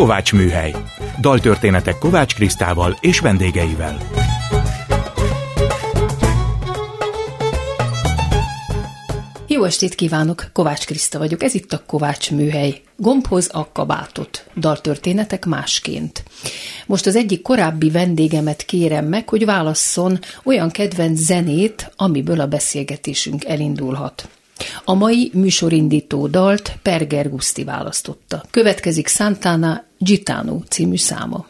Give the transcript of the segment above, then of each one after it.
Kovács Műhely. Daltörténetek Kovács Krisztával és vendégeivel. Jó estét kívánok, Kovács Kriszta vagyok, ez itt a Kovács Műhely. Gombhoz a kabátot, daltörténetek másként. Most az egyik korábbi vendégemet kérem meg, hogy válasszon olyan kedvenc zenét, amiből a beszélgetésünk elindulhat. A mai műsorindító dalt Perger Guszti választotta. Következik Santana Gitano című száma.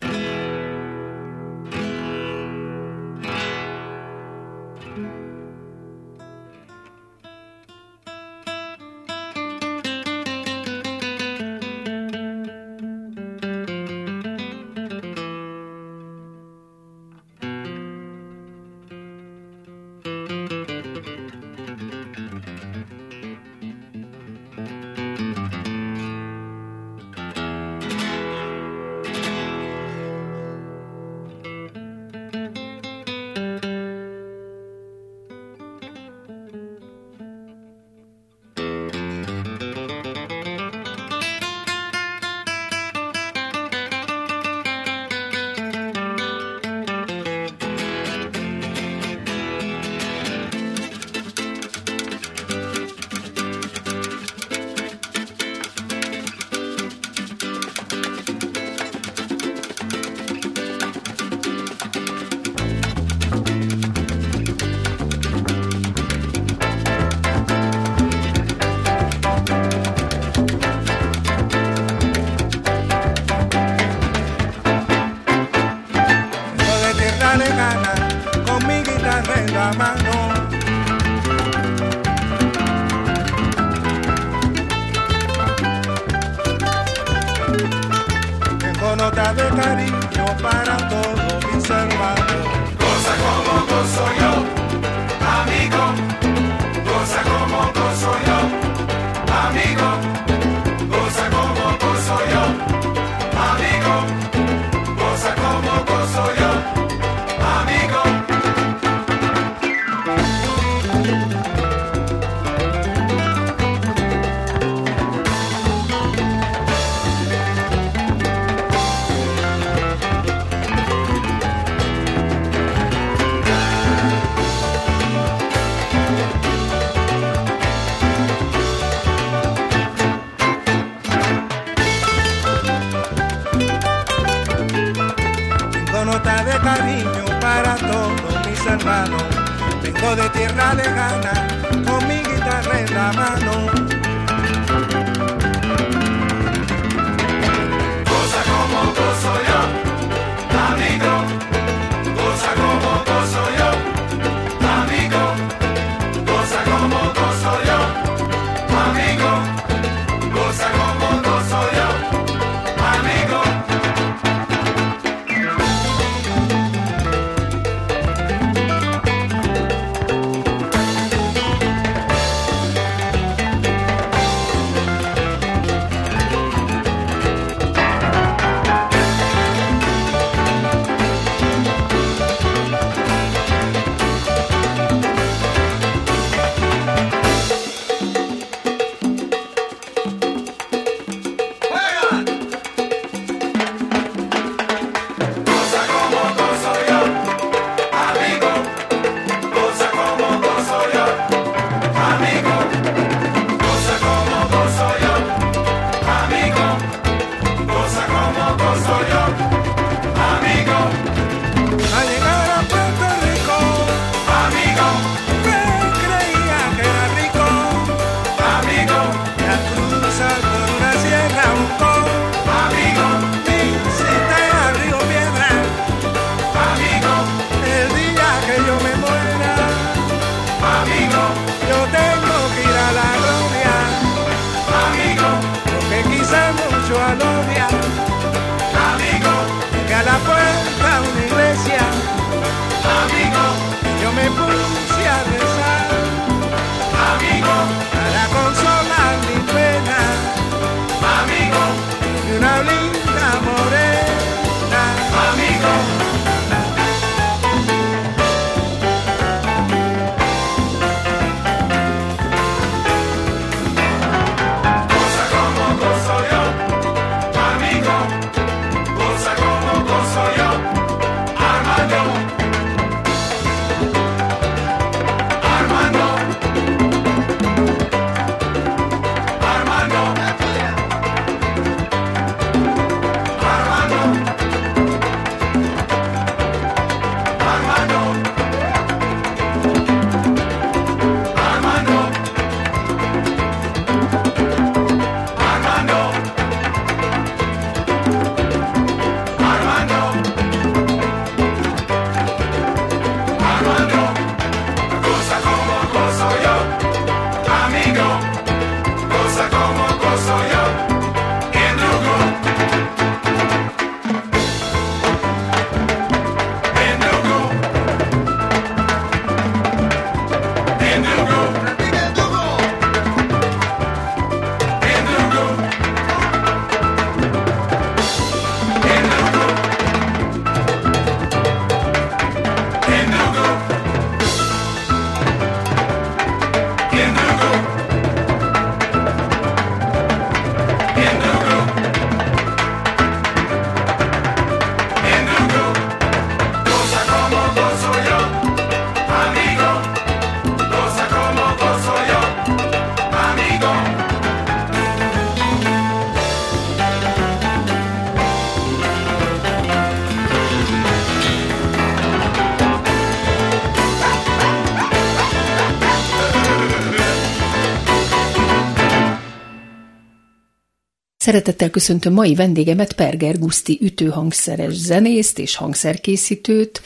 Szeretettel köszöntöm mai vendégemet, Perger Guszti ütőhangszeres zenészt és hangszerkészítőt,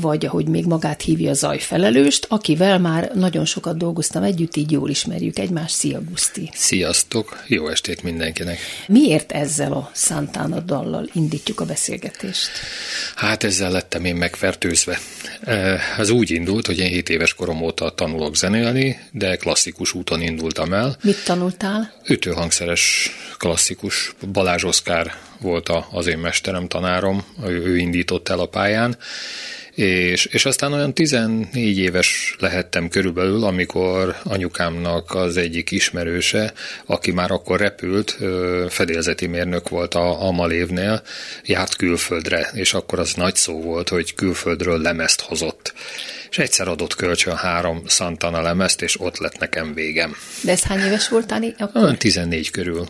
vagy ahogy még magát hívja zajfelelőst, akivel már nagyon sokat dolgoztam együtt, így jól ismerjük egymást. Szia, Guszti! Sziasztok! Jó estét mindenkinek! Miért ezzel a Santana dallal indítjuk a beszélgetést? Hát ezzel lettem én megfertőzve. Ez úgy indult, hogy én 7 éves korom óta tanulok zenélni, de klasszikus úton indultam el. Mit tanultál? Ütőhangszeres klasszikus. Balázs Oszkár volt az én mesterem, tanárom, ő, ő indított el a pályán, és, és aztán olyan 14 éves lehettem körülbelül, amikor anyukámnak az egyik ismerőse, aki már akkor repült, fedélzeti mérnök volt a, a Malévnél, járt külföldre, és akkor az nagy szó volt, hogy külföldről lemezt hozott. És egyszer adott kölcsön három Santana lemezt, és ott lett nekem végem. De ez hány éves voltál akkor? 14 körül.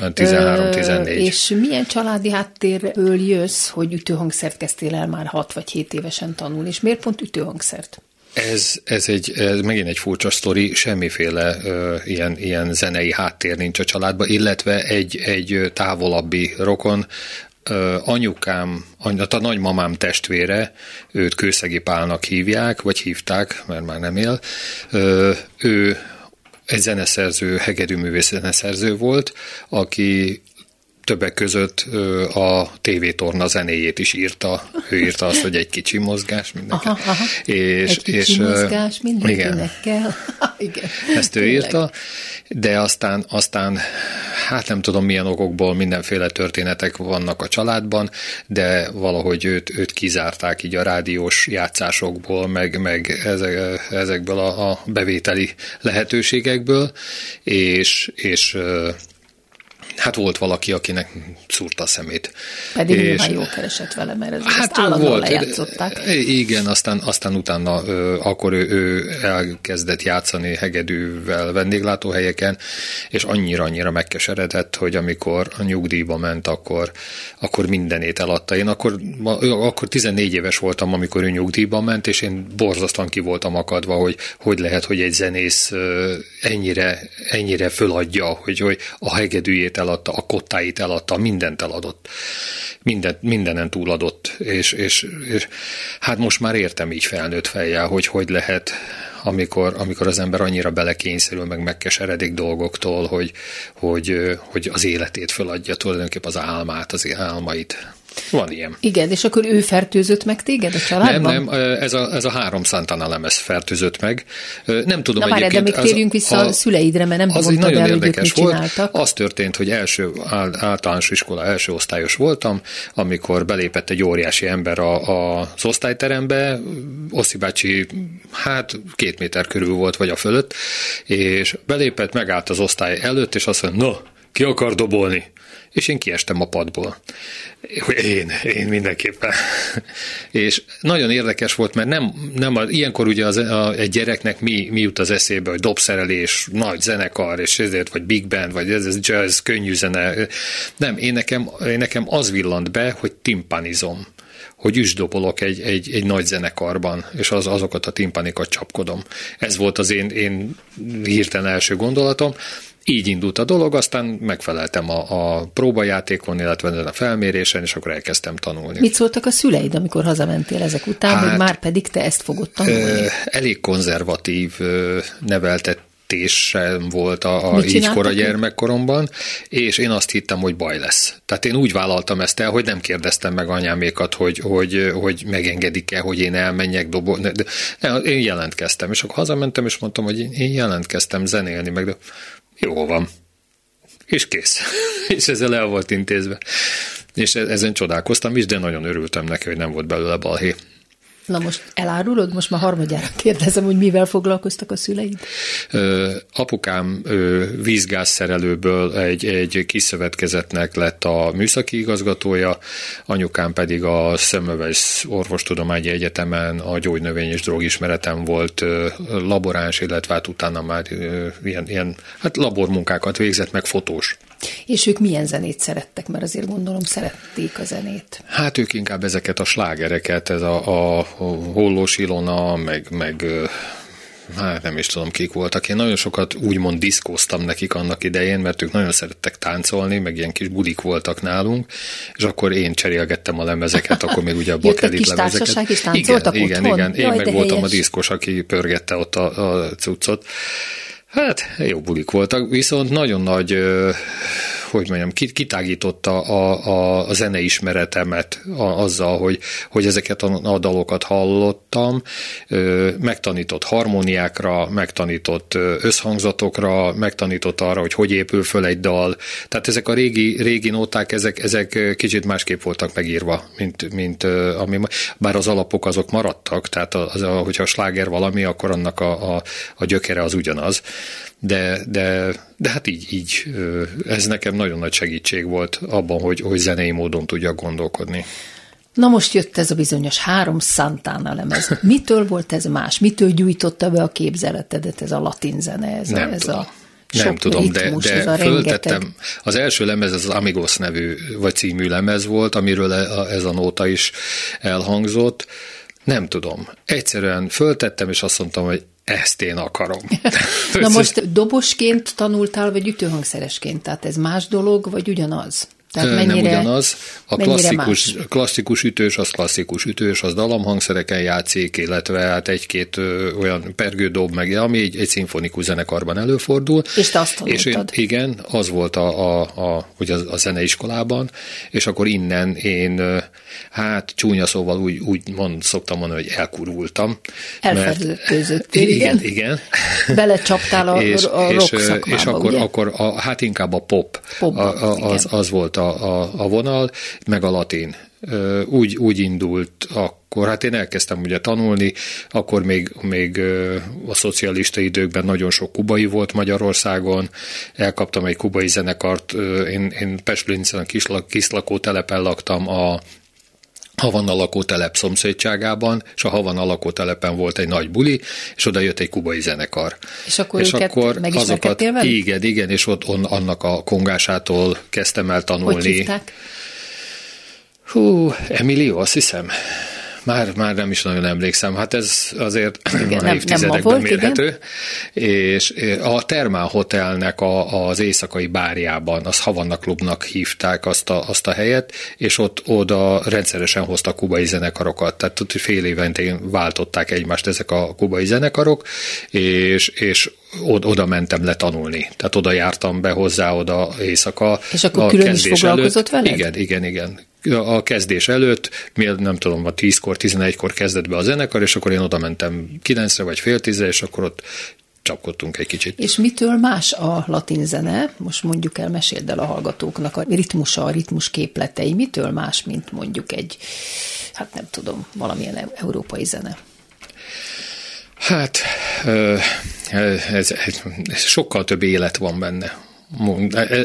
13-14. És milyen családi háttérből jössz, hogy ütőhangszert kezdtél el már 6 vagy 7 évesen tanulni, és miért pont ütőhangszert? Ez, ez, egy, ez megint egy furcsa sztori, semmiféle ö, ilyen, ilyen zenei háttér nincs a családban, illetve egy, egy távolabbi rokon, anyukám, a nagymamám testvére, őt Kőszegi Pálnak hívják, vagy hívták, mert már nem él, ő egy zeneszerző, hegedűművész zeneszerző volt, aki többek között a tévétorna zenéjét is írta. Ő írta azt, hogy egy kicsi mozgás mindenki. Aha, aha. És, egy kicsi és, mozgás mindenkinek igen. kell. igen. Ezt ő írta, de aztán, aztán hát nem tudom milyen okokból mindenféle történetek vannak a családban, de valahogy őt, őt kizárták így a rádiós játszásokból, meg, meg ezek, ezekből a, a bevételi lehetőségekből, és, és Hát volt valaki, akinek szúrta a szemét. Pedig és, nyilván jó keresett vele, mert ez hát volt, lejátszották. Igen, aztán, aztán utána akkor ő, ő elkezdett játszani hegedűvel vendéglátóhelyeken, és annyira-annyira megkeseredett, hogy amikor a nyugdíjba ment, akkor, akkor mindenét eladta. Én akkor, akkor 14 éves voltam, amikor ő nyugdíjba ment, és én borzasztóan ki voltam akadva, hogy hogy lehet, hogy egy zenész ennyire, ennyire föladja, hogy, hogy a hegedűjét el eladta, a kottáit eladta, mindent eladott. Minden, mindenen túladott, és, és, és hát most már értem így felnőtt fejjel, hogy hogy lehet amikor, amikor az ember annyira belekényszerül, meg megkeseredik dolgoktól, hogy, hogy, hogy az életét föladja, tulajdonképpen az álmát, az álmait. Van ilyen. Igen, és akkor ő fertőzött meg téged a családban? Nem, nem, ez a, ez a három Santana lemez fertőzött meg. Nem tudom Na már, de még térjünk vissza a, a szüleidre, mert nem az nagyon el, érdekes hogy volt. Az történt, hogy első általános iskola első osztályos voltam, amikor belépett egy óriási ember a, a, az osztályterembe, Oszi bácsi, hát két méter körül volt, vagy a fölött, és belépett, megállt az osztály előtt, és azt mondta, no, ki akar dobolni? És én kiestem a padból. Én, én mindenképpen. és nagyon érdekes volt, mert nem, nem a, ilyenkor ugye az, a, egy gyereknek mi, mi jut az eszébe, hogy dobszerelés, nagy zenekar, és ezért, vagy big band, vagy ez, ez jazz, könnyű zene. Nem, én nekem, én nekem az villant be, hogy timpanizom hogy üsdobolok egy, egy, egy nagy zenekarban, és az, azokat a timpanikat csapkodom. Ez volt az én, én hirtelen első gondolatom, így indult a dolog, aztán megfeleltem a, a próbajátékon, illetve a felmérésen, és akkor elkezdtem tanulni. Mit szóltak a szüleid, amikor hazamentél ezek után, hát, hogy már pedig te ezt fogod tanulni? Elég konzervatív neveltet sem volt a, a így a gyermekkoromban, és én azt hittem, hogy baj lesz. Tehát én úgy vállaltam ezt el, hogy nem kérdeztem meg anyámékat, hogy, hogy, hogy megengedik-e, hogy én elmenjek dobó. De, de, én jelentkeztem, és akkor hazamentem, és mondtam, hogy én jelentkeztem zenélni, meg de jó van. És kész. és ezzel el volt intézve. És e- ezen csodálkoztam is, de nagyon örültem neki, hogy nem volt belőle balhé. Na most elárulod? Most már harmadjára kérdezem, hogy mivel foglalkoztak a szüleid? Ö, apukám ö, vízgázszerelőből egy, egy kiszövetkezetnek lett a műszaki igazgatója, anyukám pedig a Szemöves Orvostudományi Egyetemen a gyógynövény és drogismeretem volt ö, laboráns, illetve hát utána már ö, ilyen, ilyen hát labormunkákat végzett, meg fotós. És ők milyen zenét szerettek, mert azért gondolom szerették a zenét. Hát ők inkább ezeket a slágereket, ez a, a, Hollós Ilona, meg, meg hát nem is tudom kik voltak. Én nagyon sokat úgymond diszkóztam nekik annak idején, mert ők nagyon szerettek táncolni, meg ilyen kis budik voltak nálunk, és akkor én cserélgettem a lemezeket, akkor még ugye a bakelit lemezeket. Is igen, igen, igen. Én Jaj, meg voltam helyes. a diszkos, aki pörgette ott a, a cuccot. Hát jó bulik voltak, viszont nagyon nagy hogy mondjam, kitágította a, a, a zeneismeretemet a, azzal, hogy, hogy ezeket a, a dalokat hallottam, megtanított harmóniákra, megtanított összhangzatokra, megtanított arra, hogy hogy épül föl egy dal. Tehát ezek a régi, régi nóták, ezek, ezek kicsit másképp voltak megírva, mint, mint ami, bár az alapok azok maradtak, tehát az, hogyha a sláger valami, akkor annak a, a, a gyökere az ugyanaz de, de, de hát így, így ez nekem nagyon nagy segítség volt abban, hogy, hogy zenei módon tudjak gondolkodni. Na most jött ez a bizonyos három Santana lemez. Mitől volt ez más? Mitől gyújtotta be a képzeletedet ez a latin zene? Ez Nem a, ez tudom. a nem tudom, ritmus, de, de föltettem, az első lemez az Amigos nevű, vagy című lemez volt, amiről e, ez a nóta is elhangzott. Nem tudom. Egyszerűen föltettem, és azt mondtam, hogy ezt én akarom. Na most dobosként tanultál, vagy ütőhangszeresként? Tehát ez más dolog, vagy ugyanaz? Tehát mennyire, nem ugyanaz. A klasszikus, klasszikus ütős az klasszikus ütős, az dalamhangszereken játszik, illetve hát egy-két olyan pergődob meg, ami egy, egy szimfonikus zenekarban előfordul. És te azt tanultad. És én, igen, az volt a, a, a, ugye a, a zeneiskolában, és akkor innen én, hát csúnya szóval úgy, úgy mond, szoktam mondani, hogy elkurultam. Elfertőzöttél, igen. Igen, Belecsaptál a, és, a rock és, és akkor, akkor a, hát inkább a pop, Popba, a, az, az volt a, a, a vonal, meg a latin. Úgy, úgy indult akkor, hát én elkezdtem ugye tanulni, akkor még, még a szocialista időkben nagyon sok kubai volt Magyarországon, elkaptam egy kubai zenekart, én, én Pestlincen a kislak, kislakó telepen laktam a Havana lakótelep szomszédságában, és a Havana lakótelepen volt egy nagy buli, és oda jött egy kubai zenekar. És akkor, és akkor azokat? Igen, igen, és ott on, annak a kongásától kezdtem el tanulni. Hogy hívták? Hú, Emilio, azt hiszem. Már, már nem is nagyon emlékszem. Hát ez azért igen, nem, évtizedekben nem volt, mérhető. Igen. És a Termál Hotelnek a, az éjszakai bárjában, az Havanna Klubnak hívták azt a, azt a helyet, és ott oda rendszeresen hoztak kubai zenekarokat. Tehát ott fél évente váltották egymást ezek a kubai zenekarok, és, és oda mentem le tanulni. Tehát oda jártam be hozzá oda éjszaka. És akkor a külön is foglalkozott előtt. veled? Igen, igen, igen a kezdés előtt, nem tudom, a 10-kor, 11-kor kezdett be a zenekar, és akkor én oda mentem 9-re vagy fél 10 és akkor ott csapkodtunk egy kicsit. És mitől más a latin zene? Most mondjuk el, meséld el a hallgatóknak a ritmusa, a ritmus képletei. Mitől más, mint mondjuk egy, hát nem tudom, valamilyen e- európai zene? Hát ez, ez, ez sokkal több élet van benne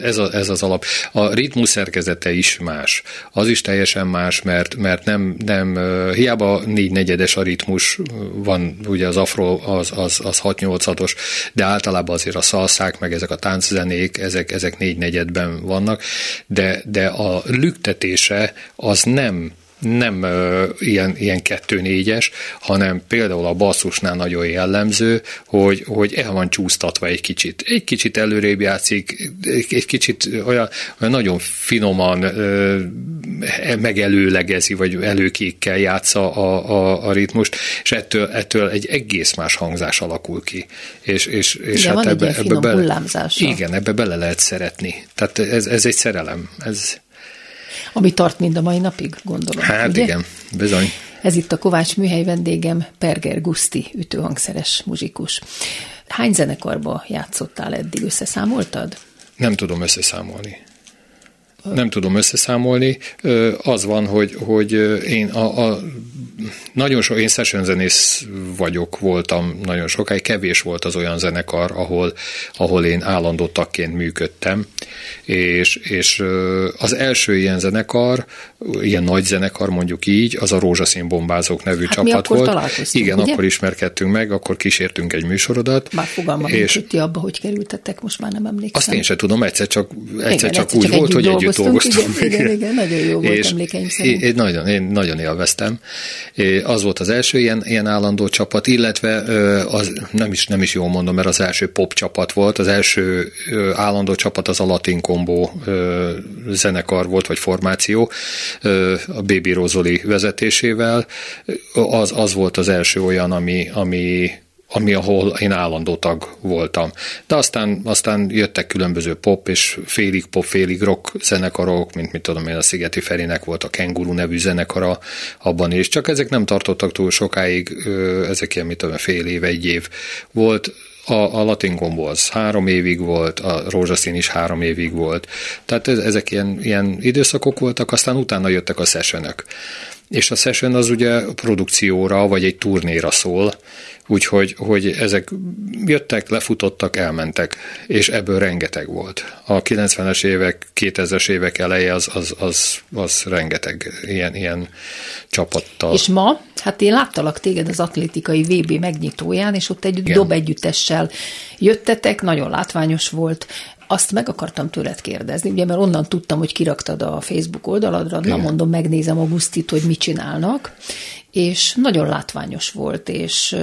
ez, a, ez az alap. A ritmus szerkezete is más. Az is teljesen más, mert, mert nem, nem hiába négy negyedes a ritmus, van ugye az afro, az, az, az 6-8-os, de általában azért a szalszák, meg ezek a tánczenék, ezek, ezek négy negyedben vannak, de, de a lüktetése az nem nem uh, ilyen, ilyen kettő-négyes, hanem például a basszusnál nagyon jellemző, hogy, hogy el van csúsztatva egy kicsit. Egy kicsit előrébb játszik, egy kicsit olyan, olyan nagyon finoman uh, megelőlegezi, vagy előkékkel játsza a, a, a ritmust, és ettől, ettől egy egész más hangzás alakul ki. És, és, és Igen, hát ebbe, ebbe bele, Igen, ebbe bele lehet szeretni. Tehát ez, ez egy szerelem. Ez, ami tart mind a mai napig, gondolom. Hát ugye? igen, bizony. Ez itt a Kovács műhely vendégem, Perger Guszti, ütőhangszeres muzsikus. Hány zenekarba játszottál eddig, összeszámoltad? Nem tudom összeszámolni nem tudom összeszámolni. Az van, hogy, hogy én a, a nagyon sok, én session zenész vagyok, voltam nagyon sokáig, kevés volt az olyan zenekar, ahol, ahol én állandó tagként működtem, és, és az első ilyen zenekar, ilyen nagy zenekar mondjuk így, az a Rózsaszín Bombázók nevű hát csapat volt. Igen, ugye? akkor ismerkedtünk meg, akkor kísértünk egy műsorodat. Már fogalmam és nincs, abba, hogy kerültetek, most már nem emlékszem. Azt én sem tudom, egyszer csak, egyszer Igen, csak egyszer úgy csak volt, hogy együtt dolgoztunk. Igen, igen, igen, nagyon jó volt és emlékeim szerint. Én, nagyon, én nagyon élveztem. Az volt az első ilyen, ilyen állandó csapat, illetve az nem is, nem is jól mondom, mert az első pop csapat volt, az első állandó csapat az a Latin Combo zenekar volt, vagy formáció, a Baby Rozoli vezetésével. Az, az volt az első olyan, ami, ami ami ahol én állandó tag voltam. De aztán, aztán jöttek különböző pop és félig pop, félig rock zenekarok, mint mit tudom én, a Szigeti Ferinek volt a Kenguru nevű zenekara abban is, csak ezek nem tartottak túl sokáig, ezek ilyen, mit tudom, fél év, egy év volt, a, a Latin Combo az három évig volt, a rózsaszín is három évig volt. Tehát ez, ezek ilyen, ilyen időszakok voltak, aztán utána jöttek a sessionök. És a session az ugye produkcióra, vagy egy turnéra szól, Úgyhogy hogy ezek jöttek, lefutottak, elmentek, és ebből rengeteg volt. A 90-es évek, 2000-es évek eleje az, az, az, az rengeteg ilyen, ilyen csapattal. És ma, hát én láttalak téged az atlétikai VB megnyitóján, és ott egy Igen. dob együttessel jöttetek, nagyon látványos volt, azt meg akartam tőled kérdezni, ugye, mert onnan tudtam, hogy kiraktad a Facebook oldaladra, Igen. na mondom, megnézem a Gusztit, hogy mit csinálnak, és nagyon látványos volt, és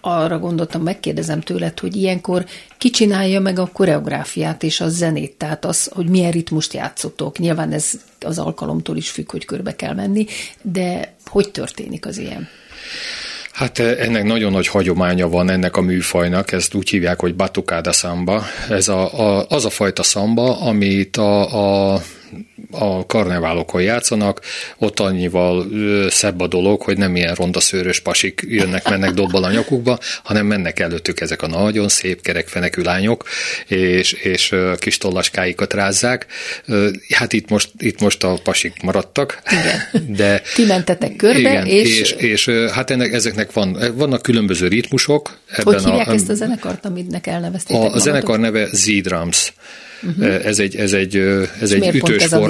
arra gondoltam, megkérdezem tőled, hogy ilyenkor ki csinálja meg a koreográfiát és a zenét, tehát az, hogy milyen ritmust játszotok. Nyilván ez az alkalomtól is függ, hogy körbe kell menni, de hogy történik az ilyen? Hát ennek nagyon nagy hagyománya van ennek a műfajnak, ezt úgy hívják, hogy batukáda szamba. Ez a, a, az a fajta szamba, amit a, a a karneválokon játszanak, ott annyival szebb a dolog, hogy nem ilyen rondaszőrös pasik jönnek, mennek dobbal a nyakukba, hanem mennek előttük ezek a nagyon szép kerekfenekű lányok, és, és kis tollaskáikat rázzák. Hát itt most, itt most a pasik maradtak. Igen. De, Ti mentetek körbe, igen, és... és... És hát ennek, ezeknek van, vannak különböző ritmusok. Ebben hogy hívják a, ezt a zenekart, amit elneveztétek? A, a zenekar neve Z-Drums. Uh-huh. Ez egy, ez egy, ez egy ütős ez formáció.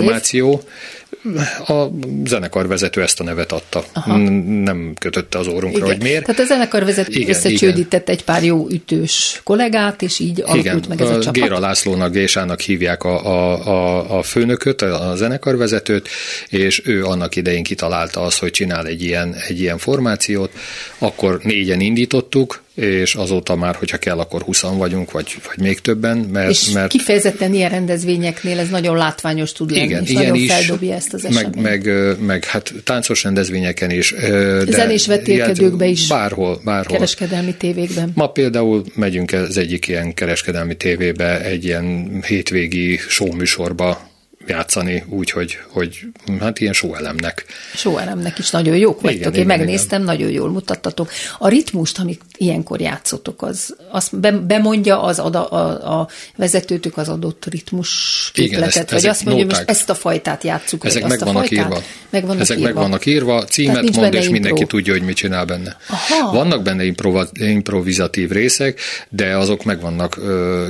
A zenekarvezető ezt a nevet adta. Aha. Nem kötötte az órunkra, Igen. hogy miért. Tehát a zenekarvezető összecsődített egy pár jó ütős kollégát, és így alakult Igen. meg ez a, a csapat. Géra Lászlónak, Gésának hívják a, a, a, a főnököt, a zenekarvezetőt, és ő annak idején kitalálta azt, hogy csinál egy ilyen, egy ilyen formációt. Akkor négyen indítottuk, és azóta már, hogyha kell, akkor 20 vagyunk, vagy, vagy még többen. Mert, és mert kifejezetten ilyen rendezvényeknél ez nagyon látványos tud lenni, igen, és nagyon is, feldobja ezt az eseményt. Meg, meg, meg hát táncos rendezvényeken is. De Zenés vetélkedőkbe is. Bárhol, bárhol. Kereskedelmi tévékben. Ma például megyünk az egyik ilyen kereskedelmi tévébe, egy ilyen hétvégi show műsorba, játszani úgy, hogy, hogy hát ilyen sóelemnek. Sóelemnek is nagyon jók vagytok. Igen, Én igen, megnéztem, igen. nagyon jól mutattatok. A ritmust, amit ilyenkor játszotok, az, azt be, bemondja az a, a, a vezetőtök az adott ritmus képletet, igen, ezt, vagy azt mondja, hogy most ezt a fajtát játsszuk. Ezek meg vannak fajtát? írva. Meg vannak ezek írva. meg vannak írva, címet mond, és mindenki impro. tudja, hogy mit csinál benne. Aha. Vannak benne improva, improvizatív részek, de azok meg vannak,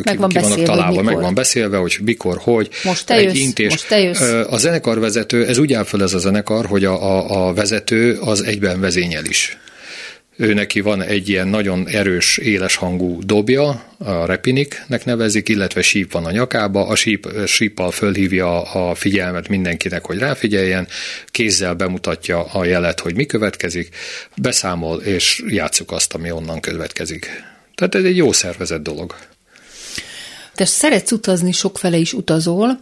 meg van ki, beszélve, vannak találva, meg van beszélve, hogy mikor, hogy. Most te jössz, intés. most te jössz. A zenekarvezető, ez úgy áll fel ez a zenekar, hogy a, a, a vezető az egyben vezényel is ő neki van egy ilyen nagyon erős, éles hangú dobja, a repiniknek nevezik, illetve síp van a nyakába, a síp, síppal fölhívja a figyelmet mindenkinek, hogy ráfigyeljen, kézzel bemutatja a jelet, hogy mi következik, beszámol, és játsszuk azt, ami onnan következik. Tehát ez egy jó szervezett dolog. Te szeretsz utazni, sokfele is utazol.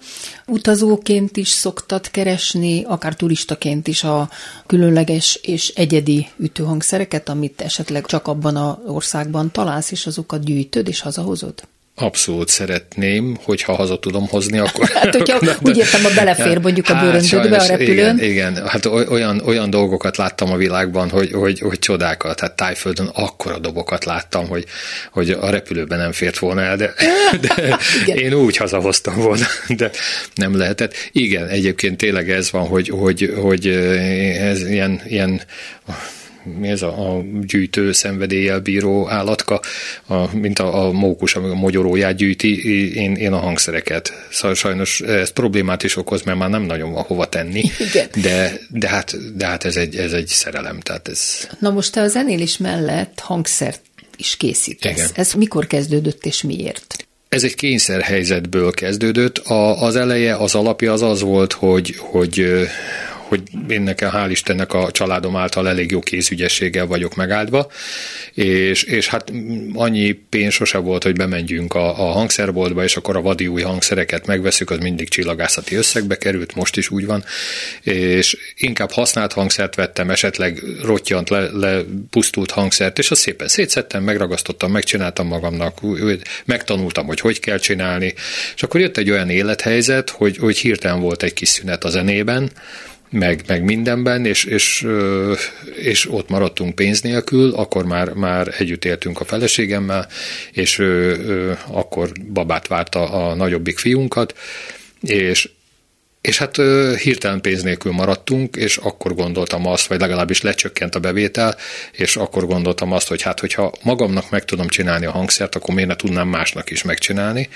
Utazóként is szoktad keresni, akár turistaként is a különleges és egyedi ütőhangszereket, amit esetleg csak abban az országban találsz, és azokat gyűjtöd és hazahozod? Abszolút szeretném, hogyha haza tudom hozni, akkor... hát, hogyha de, úgy értem, a belefér mondjuk a hát, bőröndödbe a repülőn. Igen, igen, hát olyan, olyan dolgokat láttam a világban, hogy, hogy, hogy csodákat. Hát tájföldön akkora dobokat láttam, hogy, hogy a repülőben nem fért volna el, de, de én úgy hazahoztam volna, de nem lehetett. Igen, egyébként tényleg ez van, hogy, hogy, hogy ez ilyen, ilyen mi ez a, a gyűjtő szenvedéllyel bíró állatka, a, mint a, a mókus, ami a mogyoróját gyűjti, én, én a hangszereket. Szóval sajnos ez problémát is okoz, mert már nem nagyon van hova tenni. Igen. De, de, hát, de hát ez egy, ez egy szerelem. Tehát ez... Na most te a zenélés mellett hangszert is készítesz. Igen. Ez mikor kezdődött és miért? ez egy kényszerhelyzetből kezdődött. A, az eleje, az alapja az az volt, hogy, hogy hogy én nekem hál' Istennek a családom által elég jó kézügyességgel vagyok megáldva, és, és hát annyi pénz sose volt, hogy bemenjünk a, a hangszerboltba, és akkor a vadi új hangszereket megveszük, az mindig csillagászati összegbe került, most is úgy van, és inkább használt hangszert vettem, esetleg rottyant, le, le pusztult hangszert, és azt szépen szétszettem, megragasztottam, megcsináltam magamnak, megtanultam, hogy hogy kell csinálni, és akkor jött egy olyan élethelyzet, hogy, hogy hirtelen volt egy kis szünet a zenében, meg, meg mindenben, és, és, és ott maradtunk pénz nélkül, akkor már, már együtt éltünk a feleségemmel, és akkor babát várta a nagyobbik fiunkat, és és hát hirtelen pénz nélkül maradtunk, és akkor gondoltam azt, vagy legalábbis lecsökkent a bevétel, és akkor gondoltam azt, hogy hát, hogyha magamnak meg tudom csinálni a hangszert, akkor miért ne tudnám másnak is megcsinálni.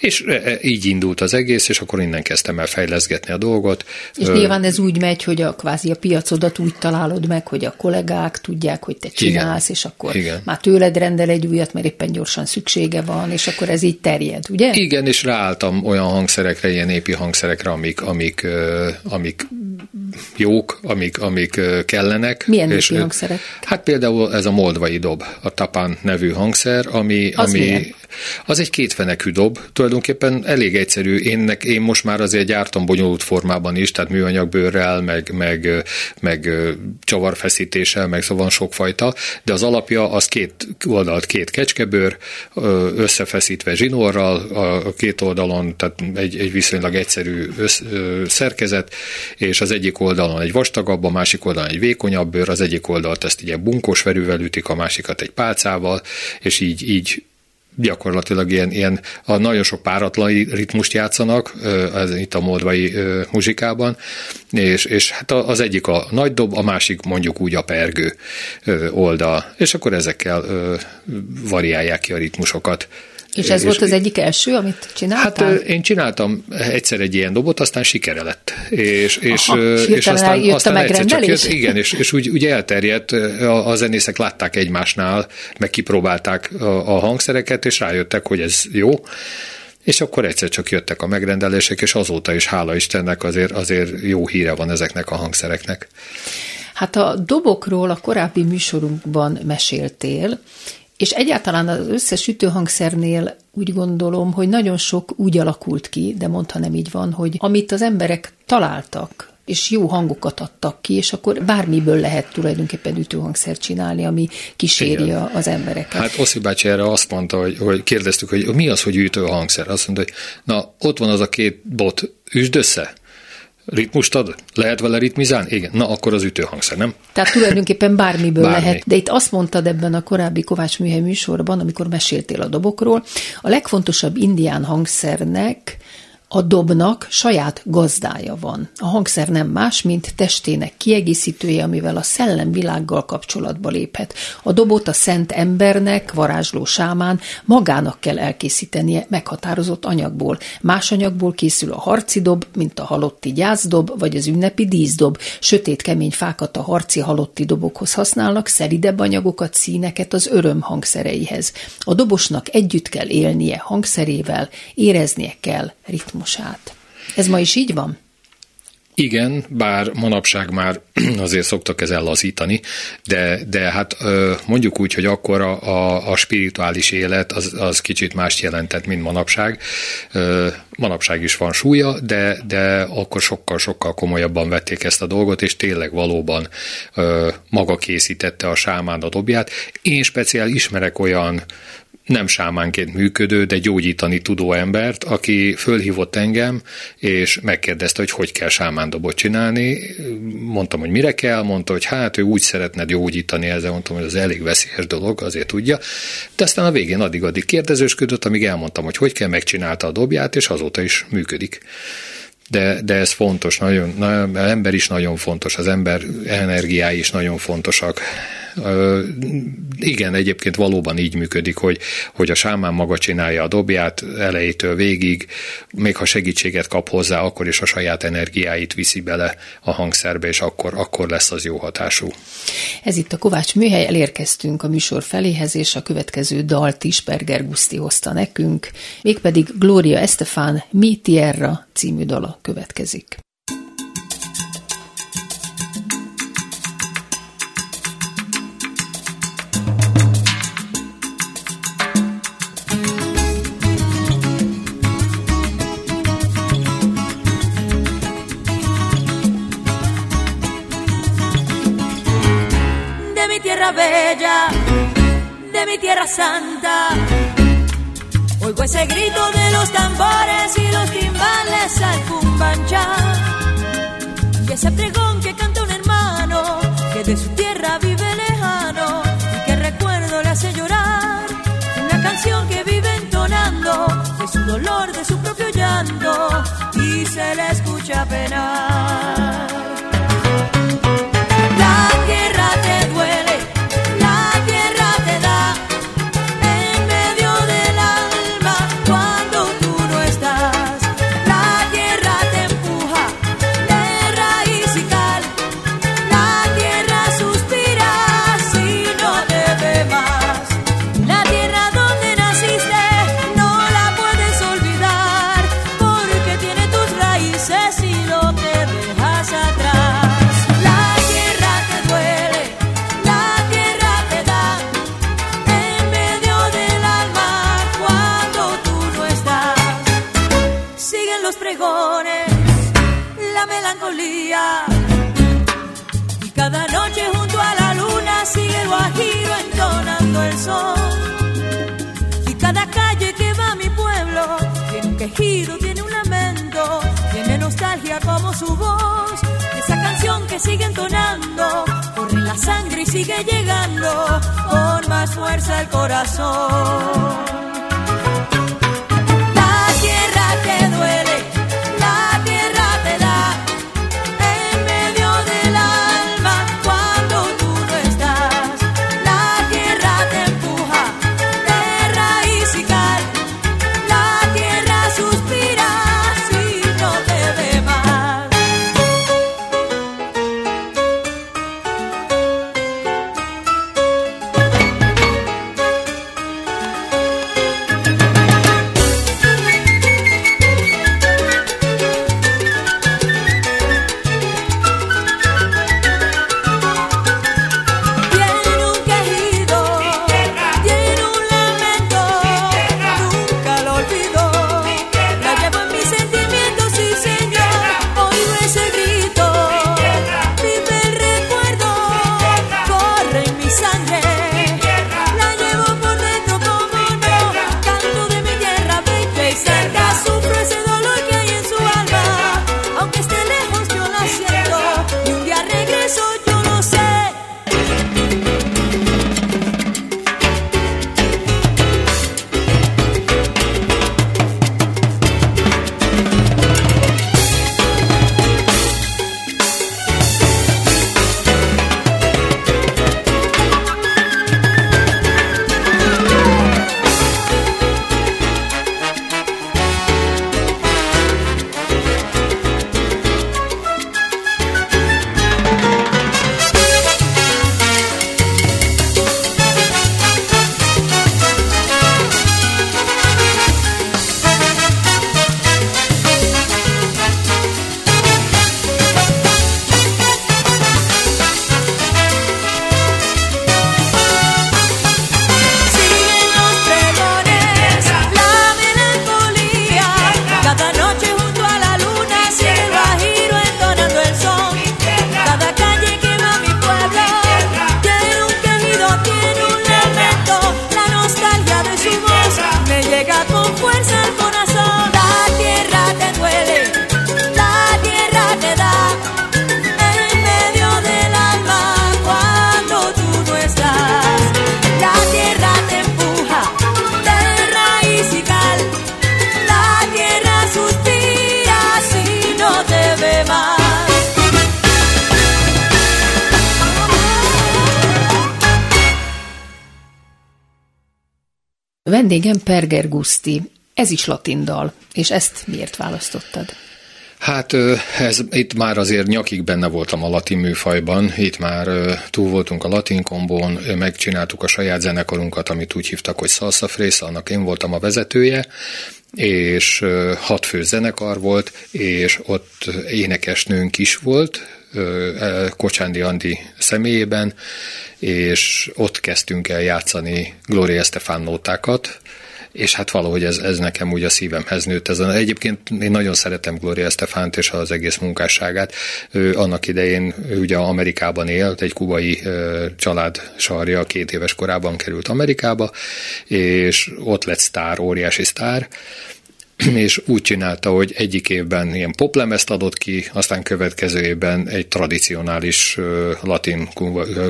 És e, e, így indult az egész, és akkor innen kezdtem el fejleszgetni a dolgot. És nyilván ez úgy megy, hogy a kvázi a piacodat úgy találod meg, hogy a kollégák tudják, hogy te csinálsz, Igen. és akkor Igen. már tőled rendel egy újat, mert éppen gyorsan szüksége van, és akkor ez így terjed, ugye? Igen, és ráálltam olyan hangszerekre, ilyen népi hangszerekre, amik, amik, amik jók, amik, amik kellenek. Milyen és, hangszerek? Hát például ez a moldvai dob, a Tapán nevű hangszer, ami, az ami milyen? Az egy kétfenekű dob, tulajdonképpen elég egyszerű. Én, én most már azért gyártam bonyolult formában is, tehát műanyagbőrrel, meg, meg, meg csavarfeszítéssel, meg szóval sokfajta, de az alapja az két oldalt két kecskebőr, összefeszítve zsinórral, a két oldalon, tehát egy, egy viszonylag egyszerű össz, szerkezet, és az egyik oldalon egy vastagabb, a másik oldalon egy vékonyabb bőr, az egyik oldalt ezt ugye bunkos verővel ütik, a másikat egy pálcával, és így, így gyakorlatilag ilyen, ilyen a nagyon sok páratlan ritmust játszanak ez itt a moldvai muzsikában, és, és hát az egyik a nagy dob, a másik mondjuk úgy a pergő oldal, és akkor ezekkel variálják ki a ritmusokat. És ez és volt az egyik első, amit csináltál? Hát én csináltam egyszer egy ilyen dobot, aztán sikere lett. És, és, Aha, és aztán, jött aztán egyszer csak jött, igen, és, és úgy, úgy elterjedt, a, a zenészek látták egymásnál, meg kipróbálták a, a hangszereket, és rájöttek, hogy ez jó. És akkor egyszer csak jöttek a megrendelések, és azóta is, hála Istennek, azért, azért jó híre van ezeknek a hangszereknek. Hát a dobokról a korábbi műsorunkban meséltél, és egyáltalán az összes ütőhangszernél úgy gondolom, hogy nagyon sok úgy alakult ki, de mondta nem így van, hogy amit az emberek találtak, és jó hangokat adtak ki, és akkor bármiből lehet tulajdonképpen ütőhangszert csinálni, ami kíséri Igen. az embereket. Hát Oszi bácsi erre azt mondta, hogy, hogy kérdeztük, hogy mi az, hogy ütőhangszer? Azt mondta, hogy na, ott van az a két bot, üsd össze. Ritmust ad? Lehet vele ritmizálni? Igen. Na, akkor az ütőhangszer, nem? Tehát tulajdonképpen bármiből Bármi. lehet. De itt azt mondtad ebben a korábbi Kovács Műhely műsorban, amikor meséltél a dobokról, a legfontosabb indián hangszernek a dobnak saját gazdája van. A hangszer nem más, mint testének kiegészítője, amivel a szellemvilággal kapcsolatba léphet. A dobot a szent embernek, varázsló sámán magának kell elkészítenie meghatározott anyagból. Más anyagból készül a harci dob, mint a halotti gyászdob, vagy az ünnepi díszdob. Sötét kemény fákat a harci halotti dobokhoz használnak, szeridebb anyagokat, színeket az öröm hangszereihez. A dobosnak együtt kell élnie hangszerével, éreznie kell ritmus ritmusát. Ez ma is így van? Igen, bár manapság már azért szoktak ezzel lazítani, de, de hát mondjuk úgy, hogy akkor a, a, a spirituális élet az, az kicsit mást jelentett, mint manapság. Manapság is van súlya, de, de akkor sokkal-sokkal komolyabban vették ezt a dolgot, és tényleg valóban maga készítette a sámán a dobját. Én speciál ismerek olyan nem sámánként működő, de gyógyítani tudó embert, aki fölhívott engem, és megkérdezte, hogy hogy kell sámándobot csinálni. Mondtam, hogy mire kell, mondta, hogy hát ő úgy szeretne gyógyítani ezzel, mondtam, hogy az elég veszélyes dolog, azért tudja. De aztán a végén addig-addig kérdezősködött, amíg elmondtam, hogy hogy kell, megcsinálta a dobját, és azóta is működik de, de ez fontos, nagyon, nagyon, az ember is nagyon fontos, az ember energiái is nagyon fontosak Igen, egyébként valóban így működik, hogy, hogy a sámán maga csinálja a dobját elejétől végig, még ha segítséget kap hozzá, akkor is a saját energiáit viszi bele a hangszerbe, és akkor, akkor lesz az jó hatású. Ez itt a Kovács műhely, elérkeztünk a műsor feléhez, és a következő dalt is Berger Guszti hozta nekünk, mégpedig Gloria Estefan Mi Tierra című dala következik. De mi tierra santa. Oigo ese grito de los tambores y los timbales al cumbancha. Y ese pregón que canta un hermano que de su tierra vive lejano y que recuerdo le hace llorar. Una canción que vive entonando de su dolor, de su propio llanto y se le escucha penar. Tiene un lamento, tiene nostalgia como su voz. Esa canción que sigue entonando, corre la sangre y sigue llegando con más fuerza el corazón. Vendégem Perger Gusti. Ez is latin dal, és ezt miért választottad? Hát ez, itt már azért nyakig benne voltam a latin műfajban, itt már túl voltunk a latin kombón, megcsináltuk a saját zenekarunkat, amit úgy hívtak, hogy Salsa Frész, annak én voltam a vezetője, és hat fő zenekar volt, és ott énekesnőnk is volt, Kocsándi Andi személyében, és ott kezdtünk el játszani Gloria Estefan nótákat, és hát valahogy ez, ez nekem úgy a szívemhez nőtt. Ez, egyébként én nagyon szeretem Gloria Estefánt és az egész munkásságát. Ő annak idején ő ugye Amerikában élt, egy kubai család sarja, két éves korában került Amerikába, és ott lett sztár, óriási sztár, és úgy csinálta, hogy egyik évben ilyen poplemezt adott ki, aztán következő évben egy tradicionális latin,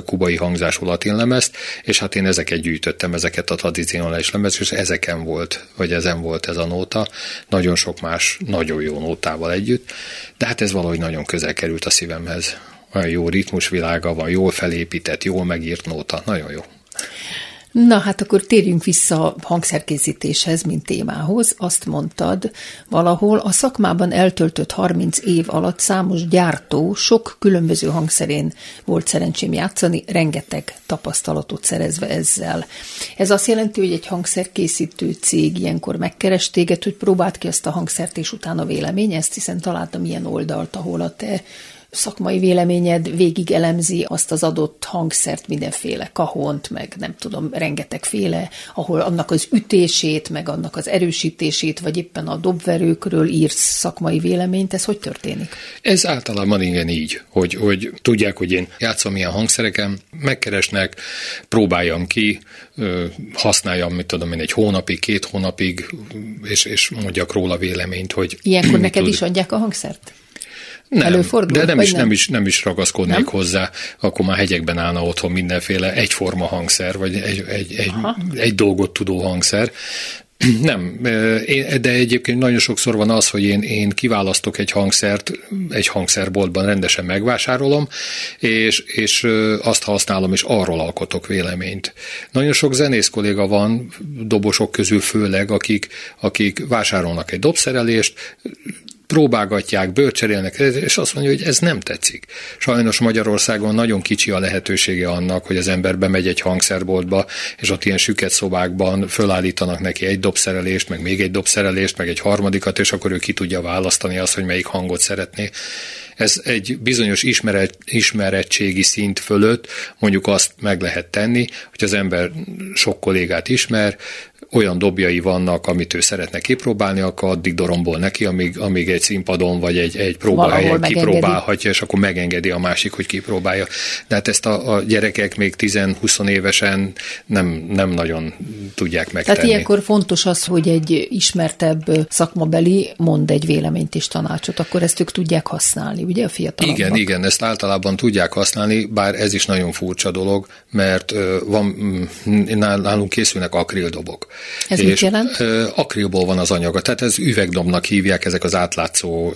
kubai hangzású latin lemezt, és hát én ezeket gyűjtöttem, ezeket a tradicionális lemez, és ezeken volt, vagy ezen volt ez a nóta, nagyon sok más nagyon jó nótával együtt, de hát ez valahogy nagyon közel került a szívemhez. Olyan jó ritmusvilága van, jól felépített, jól megírt nóta, nagyon jó. Na hát akkor térjünk vissza a hangszerkészítéshez, mint témához. Azt mondtad, valahol a szakmában eltöltött 30 év alatt számos gyártó sok különböző hangszerén volt szerencsém játszani, rengeteg tapasztalatot szerezve ezzel. Ez azt jelenti, hogy egy hangszerkészítő cég ilyenkor megkeres téged, hogy próbáld ki ezt a hangszert, és utána véleményezt, hiszen találtam ilyen oldalt, ahol a te szakmai véleményed végig elemzi azt az adott hangszert, mindenféle kahont, meg nem tudom, rengetegféle, ahol annak az ütését, meg annak az erősítését, vagy éppen a dobverőkről írsz szakmai véleményt, ez hogy történik? Ez általában igen így, hogy, hogy tudják, hogy én játszom ilyen hangszereken, megkeresnek, próbáljam ki, használjam, mit tudom én, egy hónapig, két hónapig, és, és mondjak róla véleményt, hogy... Ilyenkor neked tud... is adják a hangszert? Nem, Előfordul, de nem is, nem? nem, is, nem is ragaszkodnék nem? hozzá, akkor már hegyekben állna otthon mindenféle egyforma hangszer, vagy egy, egy, egy, egy dolgot tudó hangszer. Nem, de egyébként nagyon sokszor van az, hogy én, én kiválasztok egy hangszert, egy hangszerboltban rendesen megvásárolom, és, és azt használom, és arról alkotok véleményt. Nagyon sok zenész kolléga van, dobosok közül főleg, akik, akik vásárolnak egy dobszerelést, próbálgatják, bőrcserélnek, és azt mondja, hogy ez nem tetszik. Sajnos Magyarországon nagyon kicsi a lehetősége annak, hogy az ember bemegy egy hangszerboltba, és ott ilyen süket szobákban fölállítanak neki egy dobszerelést, meg még egy dobszerelést, meg egy harmadikat, és akkor ő ki tudja választani azt, hogy melyik hangot szeretné. Ez egy bizonyos ismeret, ismerettségi szint fölött mondjuk azt meg lehet tenni, hogy az ember sok kollégát ismer, olyan dobjai vannak, amit ő szeretne kipróbálni, akkor addig dorombol neki, amíg, amíg egy színpadon vagy egy, egy próbahelyen kipróbálhatja, és akkor megengedi a másik, hogy kipróbálja. De hát ezt a, a gyerekek még 10-20 évesen nem, nem nagyon tudják megtenni. Tehát ilyenkor fontos az, hogy egy ismertebb szakmabeli mond egy véleményt és tanácsot, akkor ezt ők tudják használni, ugye a fiatalabbak? Igen, igen, ezt általában tudják használni, bár ez is nagyon furcsa dolog, mert van, nálunk készülnek akrildobok. Ez és mit jelent? Akrilból van az anyaga, tehát ez üvegdomnak hívják, ezek az átlátszó,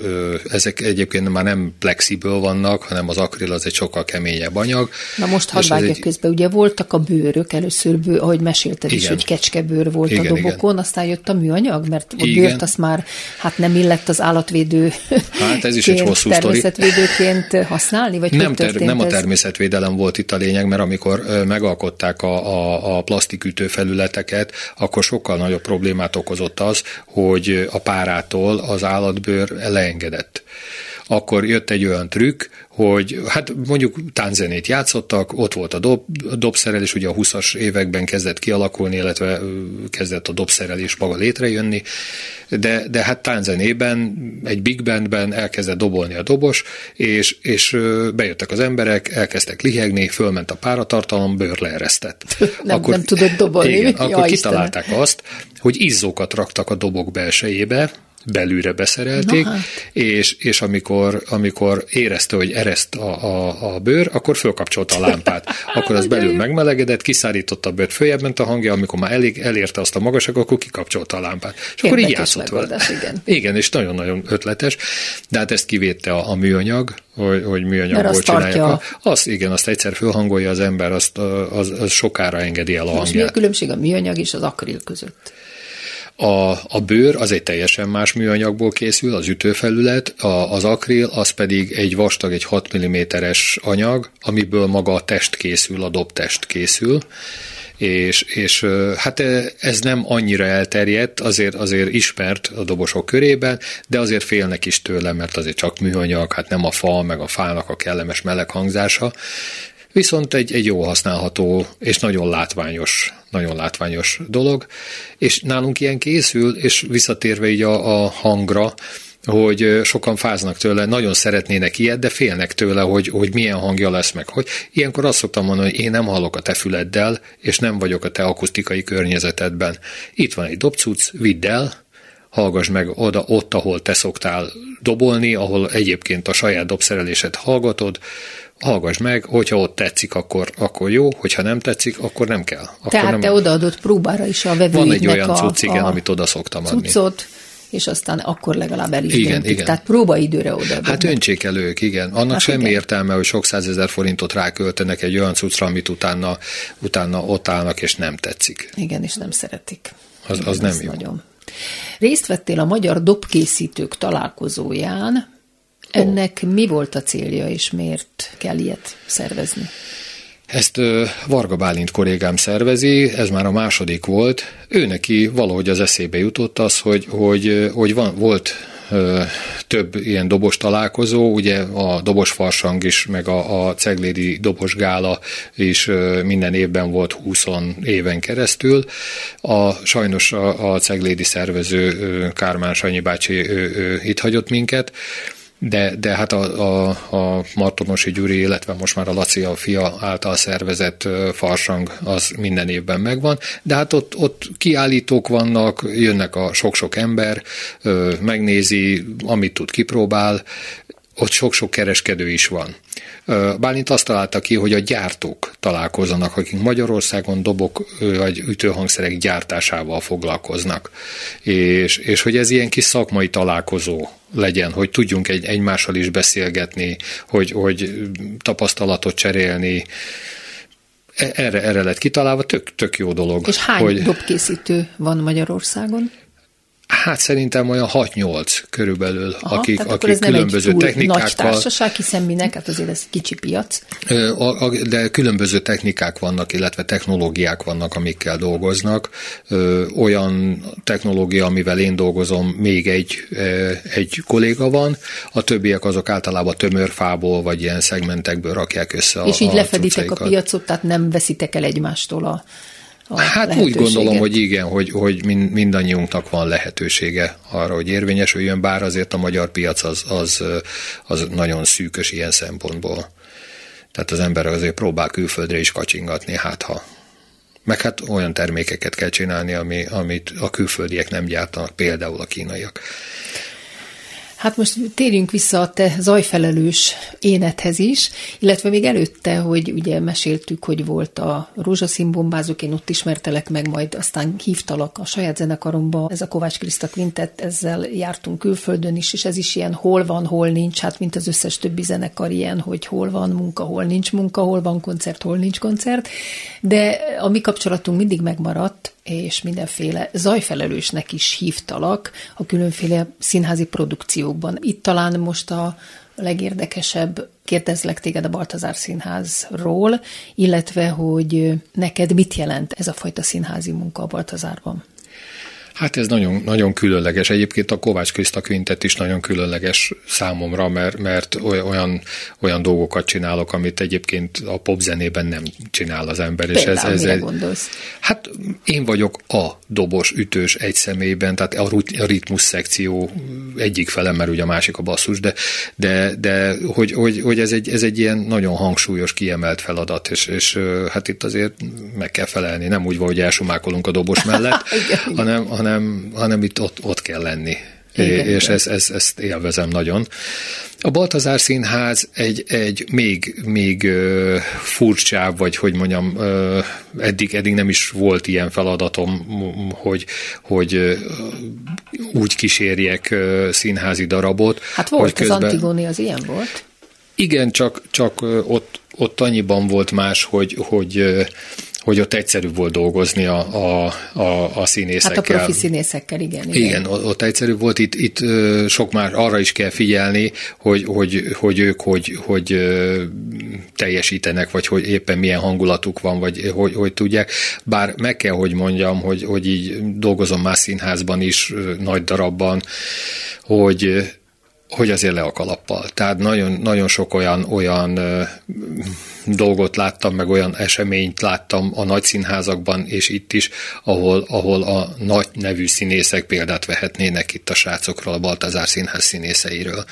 ezek egyébként már nem plexiből vannak, hanem az akril az egy sokkal keményebb anyag. Na most hadd vágjak egy... közben, ugye voltak a bőrök, először bő, ahogy mesélted igen. is, hogy kecskebőr volt igen, a dobokon, igen. aztán jött a műanyag, mert a igen. bőrt azt már hát nem illett az állatvédő Hát ez is egy hosszú természetvédőként használni, vagy nem, ter, nem a természetvédelem volt itt a lényeg, mert amikor megalkották a, a, a plastikütő felületeket, akkor sokkal nagyobb problémát okozott az, hogy a párától az állatbőr leengedett. Akkor jött egy olyan trükk, hogy hát mondjuk tánzenét játszottak, ott volt a, dob, a dobszerelés, ugye a 20-as években kezdett kialakulni, illetve kezdett a dobszerelés maga létrejönni, de, de hát tánzenében, egy big bandben elkezdett dobolni a dobos, és, és bejöttek az emberek, elkezdtek lihegni, fölment a páratartalom, bőr leeresztett. nem, akkor, nem tudott dobolni. Igen, akkor kitalálták Istenem. azt, hogy izzókat raktak a dobok belsejébe, belülre beszerelték, hát. és, és amikor, amikor érezte, hogy ereszt a, a, a bőr, akkor fölkapcsolta a lámpát. Akkor az belül megmelegedett, kiszárította a bőrt, följebb ment a hangja, amikor már elég elérte azt a magasak, akkor kikapcsolta a lámpát. És akkor így játszott vele. Igen. igen, és nagyon-nagyon ötletes, de hát ezt kivédte a, a műanyag, hogy, hogy műanyagból csinálják. A... Azt igen, azt egyszer fölhangolja az ember, azt az, az sokára engedi el a hangját. Most mi a különbség a műanyag és az akril között? A, a bőr az egy teljesen más műanyagból készül, az ütőfelület, a, az akril az pedig egy vastag, egy 6 mm-es anyag, amiből maga a test készül, a dobtest készül, és, és hát ez nem annyira elterjedt, azért, azért ismert a dobosok körében, de azért félnek is tőle, mert azért csak műanyag, hát nem a fa, meg a fának a kellemes meleg hangzása, viszont egy, egy jó használható és nagyon látványos, nagyon látványos dolog, és nálunk ilyen készül, és visszatérve így a, a hangra, hogy sokan fáznak tőle, nagyon szeretnének ilyet, de félnek tőle, hogy, hogy milyen hangja lesz meg. Hogy ilyenkor azt szoktam mondani, hogy én nem hallok a te füleddel, és nem vagyok a te akusztikai környezetedben. Itt van egy dobcuc, vidd el, hallgass meg oda, ott, ahol te szoktál dobolni, ahol egyébként a saját dobszerelésed hallgatod, hallgass meg, hogyha ott tetszik, akkor, akkor jó, hogyha nem tetszik, akkor nem kell. Akkor Tehát nem... te odaadott próbára is a vevőidnek Van egy olyan cucc, igen, amit oda szoktam adni. Cuccot, és aztán akkor legalább el is igen, döntik. igen. Tehát próbaidőre oda. Hát öntsék el ők, igen. Annak hát semmi igen. értelme, hogy sok százezer forintot ráköltenek egy olyan cuccra, amit utána, utána ott állnak, és nem tetszik. Igen, és nem szeretik. Az, igen, az nem jó. Nagyon. Részt vettél a Magyar Dobkészítők találkozóján, ennek mi volt a célja, és miért kell ilyet szervezni? Ezt Varga Bálint kollégám szervezi, ez már a második volt. Ő neki valahogy az eszébe jutott az, hogy, hogy, hogy van, volt több ilyen dobos találkozó, ugye a dobos farsang is, meg a, a ceglédi dobos gála is minden évben volt 20 éven keresztül. A, sajnos a, a ceglédi szervező Kármán Sanyi bácsi ő, ő itt hagyott minket, de, de hát a, a, a Martonosi Gyuri, illetve most már a Laci a fia által szervezett farsang az minden évben megvan, de hát ott, ott kiállítók vannak, jönnek a sok-sok ember, megnézi, amit tud, kipróbál, ott sok-sok kereskedő is van. Bálint azt találta ki, hogy a gyártók találkozzanak, akik Magyarországon dobok vagy ütőhangszerek gyártásával foglalkoznak. És, és hogy ez ilyen kis szakmai találkozó legyen, hogy tudjunk egy, egymással is beszélgetni, hogy, hogy tapasztalatot cserélni, e, erre, erre lett kitalálva, tök, tök jó dolog. És hány hogy... dobkészítő van Magyarországon? Hát szerintem olyan 6-8 körülbelül, Aha, akik, akik különböző technikákkal... Nagy társaság, hiszen minek, hát azért ez kicsi piac. De különböző technikák vannak, illetve technológiák vannak, amikkel dolgoznak. Olyan technológia, amivel én dolgozom, még egy, egy kolléga van, a többiek azok általában tömörfából, vagy ilyen szegmentekből rakják össze És a, így lefeditek a piacot, tehát nem veszitek el egymástól a Hát úgy gondolom, hogy igen, hogy, hogy mindannyiunknak van lehetősége arra, hogy érvényesüljön, bár azért a magyar piac az, az, az nagyon szűkös ilyen szempontból. Tehát az ember azért próbál külföldre is kacsingatni, hát ha. Meg hát olyan termékeket kell csinálni, ami, amit a külföldiek nem gyártanak, például a kínaiak. Hát most térjünk vissza a te zajfelelős énethez is, illetve még előtte, hogy ugye meséltük, hogy volt a rózsaszín bombázók, én ott ismertelek meg, majd aztán hívtalak a saját zenekaromba, ez a Kovács Kriszta Quintet, ezzel jártunk külföldön is, és ez is ilyen hol van, hol nincs, hát mint az összes többi zenekar ilyen, hogy hol van munka, hol nincs munka, hol van koncert, hol nincs koncert, de a mi kapcsolatunk mindig megmaradt, és mindenféle zajfelelősnek is hívtalak a különféle színházi produkciókban. Itt talán most a legérdekesebb kérdezlek téged a Baltazár Színházról, illetve hogy neked mit jelent ez a fajta színházi munka a Baltazárban? Hát ez nagyon, nagyon különleges. Egyébként a Kovács Kriszta Quintet is nagyon különleges számomra, mert, mert olyan, olyan dolgokat csinálok, amit egyébként a popzenében nem csinál az ember. Például és ez, ez egy, gondolsz? Hát én vagyok a dobos, ütős egy személyben, tehát a ritmus szekció egyik fele, mert ugye a másik a basszus, de, de, de hogy, hogy, hogy ez, egy, ez egy ilyen nagyon hangsúlyos, kiemelt feladat, és, és hát itt azért meg kell felelni. Nem úgy van, hogy elsumákolunk a dobos mellett, hanem, hanem hanem, hanem itt ott, ott kell lenni. Igen, és igen. Ezt, ezt, ezt élvezem nagyon. A Baltazár Színház egy, egy még, még furcsább, vagy hogy mondjam, eddig, eddig nem is volt ilyen feladatom, hogy, hogy úgy kísérjek színházi darabot. Hát volt, közben... az Antigoni az ilyen volt. Igen, csak, csak ott, ott annyiban volt más, hogy, hogy hogy ott egyszerű volt dolgozni a, a, a, a színészekkel. Hát a profi színészekkel, igen. Igen, igen ott egyszerű volt, itt, itt sok már arra is kell figyelni, hogy, hogy, hogy ők hogy, hogy teljesítenek, vagy hogy éppen milyen hangulatuk van, vagy hogy, hogy tudják. Bár meg kell, hogy mondjam, hogy, hogy így dolgozom más színházban is, nagy darabban, hogy hogy azért le a kalappal. Tehát nagyon, nagyon sok olyan, olyan dolgot láttam, meg olyan eseményt láttam a nagy színházakban, és itt is, ahol, ahol a nagy nevű színészek példát vehetnének itt a srácokról, a Baltazár Színház színészeiről.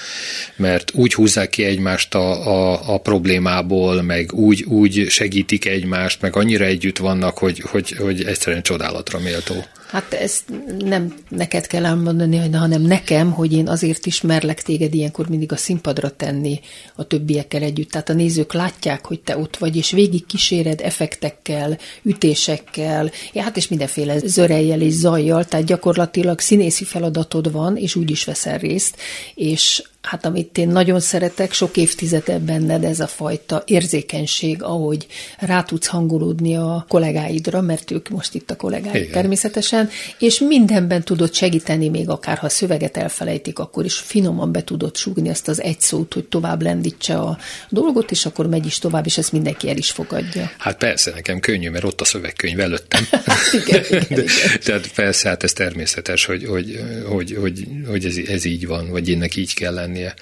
Mert úgy húzzák ki egymást a, a, a problémából, meg úgy, úgy segítik egymást, meg annyira együtt vannak, hogy, hogy, hogy egyszerűen csodálatra méltó. Hát ezt nem neked kell elmondani, hanem nekem, hogy én azért ismerlek téged ilyenkor mindig a színpadra tenni a többiekkel együtt. Tehát a nézők látják, hogy te ott vagy, és végig kíséred effektekkel, ütésekkel, ja, hát és mindenféle zörejjel és zajjal, tehát gyakorlatilag színészi feladatod van, és úgy is veszel részt, és hát amit én nagyon szeretek, sok évtizede benned ez a fajta érzékenység, ahogy rá tudsz hangolódni a kollégáidra, mert ők most itt a kollégáid Igen. természetesen, és mindenben tudod segíteni, még akár ha szöveget elfelejtik, akkor is finoman be tudod súgni ezt az egy szót, hogy tovább lendítse a dolgot, és akkor megy is tovább, és ezt mindenki el is fogadja. Hát persze, nekem könnyű, mert ott a szövegkönyv előttem. Hát igen, igen, De, igen. Tehát persze, hát ez természetes, hogy, hogy, hogy, hogy, hogy ez, ez így van, vagy ennek így kell lenni lennie.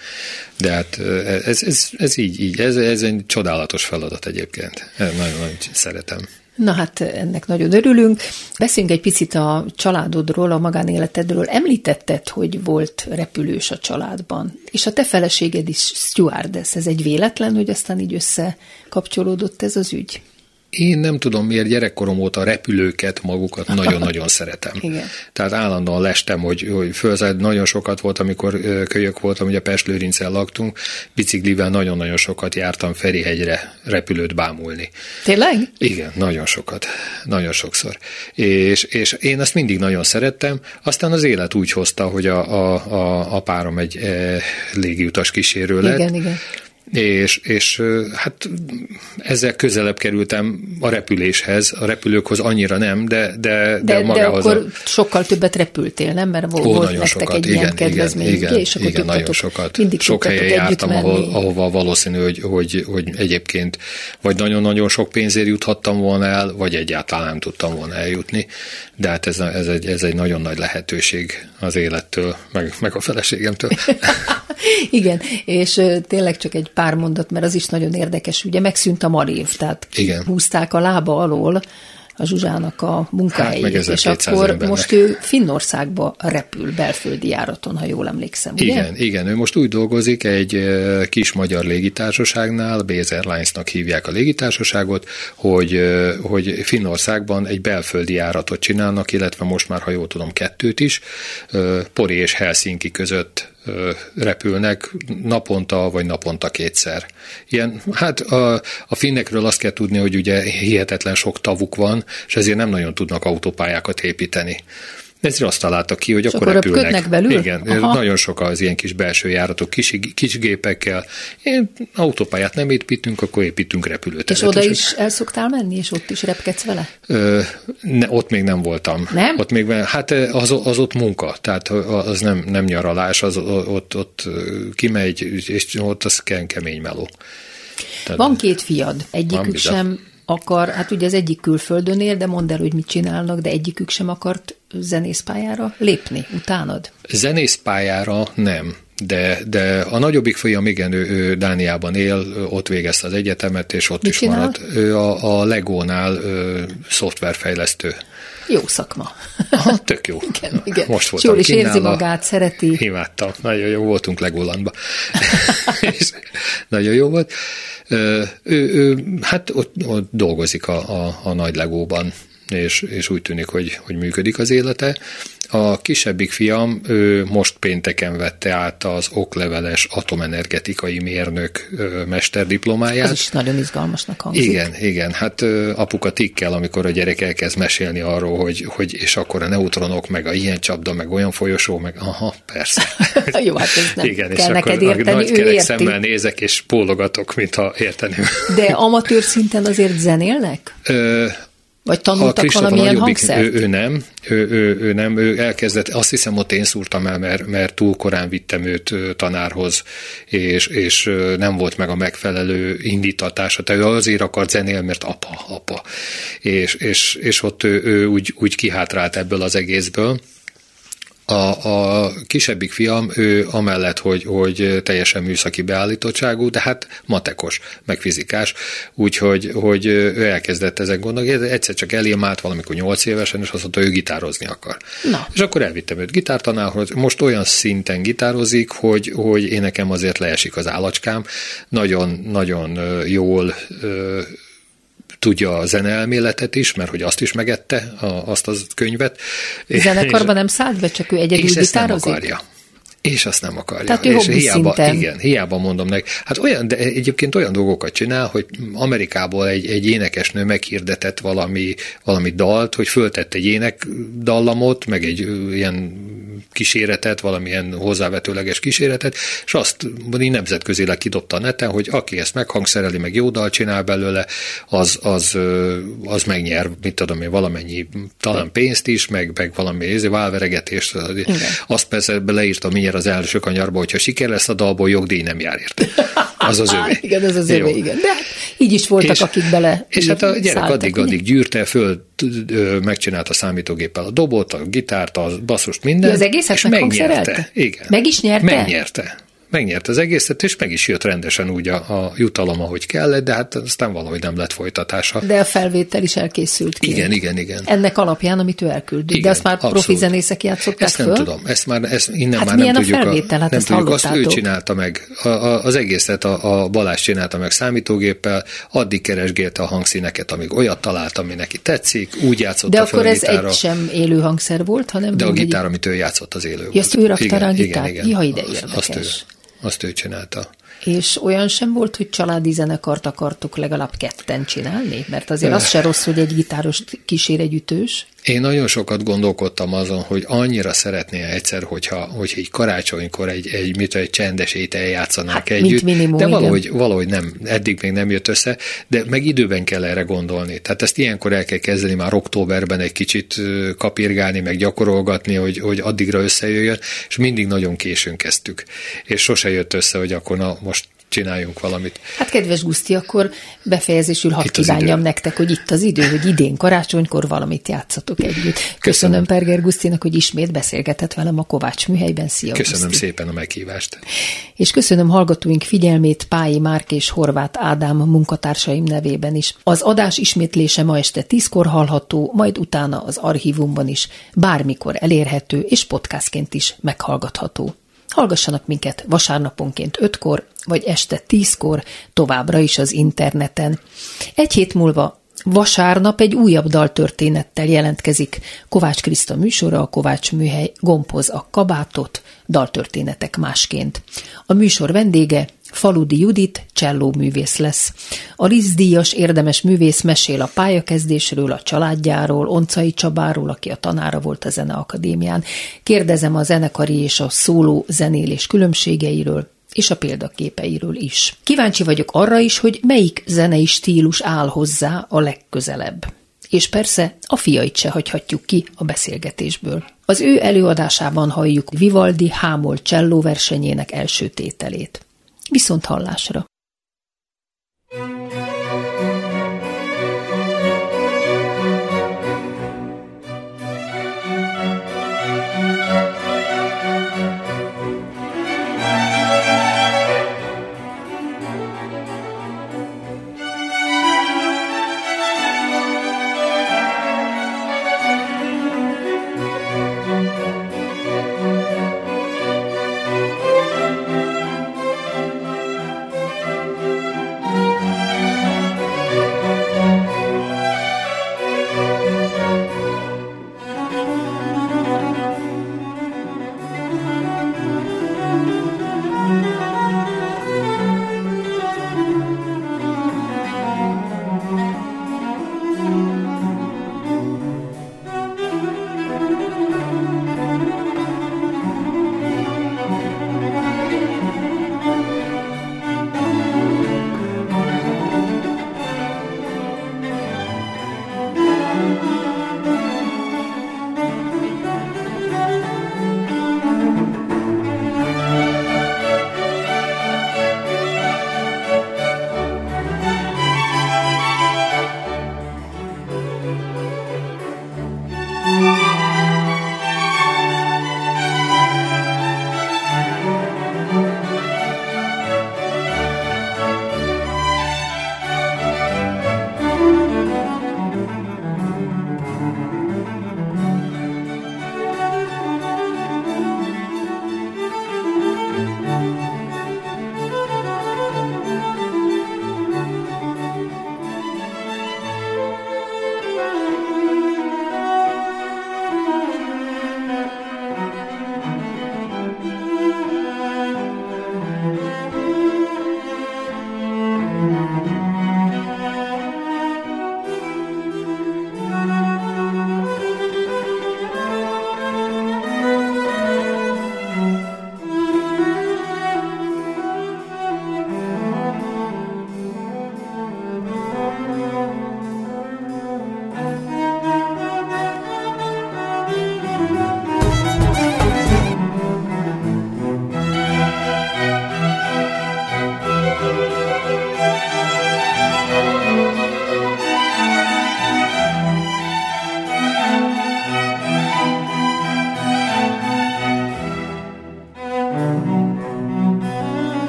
De hát ez, ez, ez így, így ez, ez egy csodálatos feladat egyébként. Nagyon-nagyon szeretem. Na hát ennek nagyon örülünk. Beszéljünk egy picit a családodról, a magánéletedről. Említetted, hogy volt repülős a családban, és a te feleséged is stewardess. Ez egy véletlen, hogy aztán így összekapcsolódott ez az ügy? Én nem tudom miért gyerekkorom óta repülőket magukat nagyon-nagyon szeretem. Igen. Tehát állandóan lestem, hogy, hogy fölzed, nagyon sokat volt, amikor kölyök voltam, ugye Pestlőrincel laktunk, biciklivel nagyon-nagyon sokat jártam Ferihegyre repülőt bámulni. Tényleg? Igen, nagyon sokat. Nagyon sokszor. És, és én ezt mindig nagyon szerettem, aztán az élet úgy hozta, hogy a, a, a, a párom egy e, légiutas kísérő lett. Igen, igen és, és hát ezzel közelebb kerültem a repüléshez, a repülőkhoz annyira nem, de, de, de, de magához. De akkor a... sokkal többet repültél, nem? Mert volt, Ó, volt nektek sokat, egy igen, ilyen kedvezmény, igen, ugye? És akkor igen, nagyon sokat. Mindig sok helyen jártam, ahol, ahova valószínű, hogy, hogy, hogy egyébként vagy nagyon-nagyon sok pénzért juthattam volna el, vagy egyáltalán nem tudtam volna eljutni, de hát ez, ez, egy, ez egy nagyon nagy lehetőség az élettől, meg, meg a feleségemtől. igen, és tényleg csak egy pár mondat, mert az is nagyon érdekes, ugye megszűnt a marév, tehát Igen. húzták a lába alól a Zsuzsának a munkáit, hát, és akkor embernek. most ő Finnországba repül belföldi járaton, ha jól emlékszem, ugye? Igen, igen, ő most úgy dolgozik egy kis magyar légitársaságnál, Base Airlines-nak hívják a légitársaságot, hogy, hogy Finnországban egy belföldi járatot csinálnak, illetve most már, ha jól tudom, kettőt is, Pori és Helsinki között repülnek naponta vagy naponta kétszer. Ilyen, hát a, a finnekről azt kell tudni, hogy ugye hihetetlen sok tavuk van, és ezért nem nagyon tudnak autópályákat építeni. Ezért azt találtak ki, hogy és akkor, akkor repülnek. belül? Igen, Aha. nagyon sok az ilyen kis belső járatok, kis, kis gépekkel. Én autópályát nem építünk, akkor építünk repülőt. És oda is el szoktál menni, és ott is repkedsz vele? Ö, ne, ott még nem voltam. Nem? Ott még, hát az, az ott munka, tehát az nem, nem nyaralás, az ott, ott kimegy, és ott az kemény meló. Tehát, Van két fiad, egyikük sem akar, hát ugye az egyik külföldön él, de mondd el, hogy mit csinálnak, de egyikük sem akart zenészpályára lépni utánad? Zenészpályára nem. De, de a nagyobbik fiam, igen, ő, ő Dániában él, ott végezte az egyetemet, és ott Mit is csinál? maradt. Ő a, a Legónál ő, szoftverfejlesztő. Jó szakma. Aha, tök jó. Igen, igen. Most voltam Jól is érzi magát, szereti. Imádtam. Nagyon jó voltunk Legolandba. nagyon jó volt. Ő, ő, hát ott, ott dolgozik a, a, a nagy Legóban és, és úgy tűnik, hogy, hogy működik az élete. A kisebbik fiam ő most pénteken vette át az okleveles atomenergetikai mérnök mesterdiplomáját. Ez is nagyon izgalmasnak hangzik. Igen, igen. Hát apuka tikkel, amikor a gyerek elkezd mesélni arról, hogy, hogy és akkor a neutronok, meg a ilyen csapda, meg olyan folyosó, meg aha, persze. Jó, hát ez nem igen, kell és neked akkor érteni, nagy kerek szemmel nézek, és pólogatok, mintha érteném. De amatőr szinten azért zenélnek? Ö, vagy tanultak valamilyen hangszert? Ő, ő nem, ő, ő, ő, nem, ő elkezdett, azt hiszem ott én szúrtam el, mert, mert túl korán vittem őt tanárhoz, és, és nem volt meg a megfelelő indítatása. Tehát ő azért akart zenél, mert apa, apa. És, és, és ott ő, ő úgy, úgy kihátrált ebből az egészből. A, a kisebbik fiam, ő amellett, hogy, hogy teljesen műszaki beállítottságú, de hát matekos, meg fizikás, úgyhogy hogy ő elkezdett ezen gondolni, egyszer csak elém állt valamikor nyolc évesen, és azt mondta, ő gitározni akar. Na. És akkor elvittem őt gitártanárhoz, most olyan szinten gitározik, hogy, hogy én nekem azért leesik az állacskám, nagyon-nagyon jól tudja a zeneelméletet is, mert hogy azt is megette, a, azt a könyvet. Zenekarban nem szállt be, csak ő egyedül és gitározik? nem akarja. És azt nem akarja. Tehát ő és hiába, szinten. Igen, hiába mondom neki. Hát olyan, de egyébként olyan dolgokat csinál, hogy Amerikából egy, egy énekesnő meghirdetett valami, valami dalt, hogy föltett egy énekdallamot, meg egy ilyen kíséretet, valamilyen hozzávetőleges kíséretet, és azt így nemzetközileg kidobta a neten, hogy aki ezt meghangszereli, meg jó dal csinál belőle, az, az, az megnyer, mit tudom én, valamennyi, talán pénzt is, meg, meg valami válveregetést. Azt persze beleírta mindjárt az első kanyarba, hogyha siker lesz a dalból, jogdíj nem jár érte. Az az övé. igen, az az övé, igen. De hát így is voltak, és, akik bele És hát a gyerek addig-addig gyűrte föl, megcsinálta a számítógéppel a dobot, a gitárt, a basszust, minden. De az egészet és megnyerte. Igen. Meg is nyerte? Megnyerte megnyert az egészet, és meg is jött rendesen úgy a, a jutalom, ahogy kellett, de hát aztán valahogy nem lett folytatása. De a felvétel is elkészült ki. Igen, igen, igen. Ennek alapján, amit ő elküldött. Igen, de azt már abszolút. profi zenészek játszották Ezt nem föl? tudom, ezt már ezt innen hát már nem tudjuk. a felvétel? Hát nem tudjuk, azt ő csinálta meg. A, a, az egészet a, a Balázs csinálta meg számítógéppel, addig keresgélte a hangszíneket, amíg olyat talált, ami neki tetszik, úgy játszott De akkor ez egy sem élő hangszer volt, hanem... De a gitár, amit ő játszott, az élő ja, volt. Ezt ő rakta rá a gitárt? Igen, igen. Ja, ide érdekes. Azt ő, azt ő csinálta. És olyan sem volt, hogy családi zenekart akartuk legalább ketten csinálni? Mert azért az se rossz, hogy egy gitáros kísér egy ütős. Én nagyon sokat gondolkodtam azon, hogy annyira szeretné egyszer, hogyha, hogyha egy karácsonykor egy, egy, mit, egy csendes étel játszanák hát, együtt, minimum, de valahogy, valahogy nem, eddig még nem jött össze, de meg időben kell erre gondolni. Tehát ezt ilyenkor el kell kezdeni már októberben egy kicsit kapirgálni, meg gyakorolgatni, hogy, hogy addigra összejöjjön, és mindig nagyon későn kezdtük. És sose jött össze, hogy akkor na, most csináljunk valamit. Hát kedves Guszti, akkor befejezésül hadd kívánjam nektek, hogy itt az idő, hogy idén karácsonykor valamit játszatok együtt. Köszönöm, köszönöm Perger Gusztinak, hogy ismét beszélgetett velem a Kovács műhelyben. Szia, Köszönöm Guszti. szépen a meghívást. És köszönöm hallgatóink figyelmét Pályi Márk és Horváth Ádám munkatársaim nevében is. Az adás ismétlése ma este tízkor hallható, majd utána az archívumban is bármikor elérhető és podcastként is meghallgatható. Hallgassanak minket vasárnaponként 5-kor, vagy este 10-kor, továbbra is az interneten. Egy hét múlva Vasárnap egy újabb daltörténettel jelentkezik. Kovács Kriszta műsora, a Kovács műhely gompoz a kabátot, daltörténetek másként. A műsor vendége Faludi Judit cselló művész lesz. A Rizdíjas érdemes művész mesél a pályakezdésről, a családjáról, Oncai Csabáról, aki a tanára volt a Zeneakadémián. Kérdezem a zenekari és a szóló zenélés különbségeiről, és a példaképeiről is. Kíváncsi vagyok arra is, hogy melyik zenei stílus áll hozzá a legközelebb. És persze a fiait se hagyhatjuk ki a beszélgetésből. Az ő előadásában halljuk Vivaldi Hámol cselló versenyének első tételét. Viszont hallásra!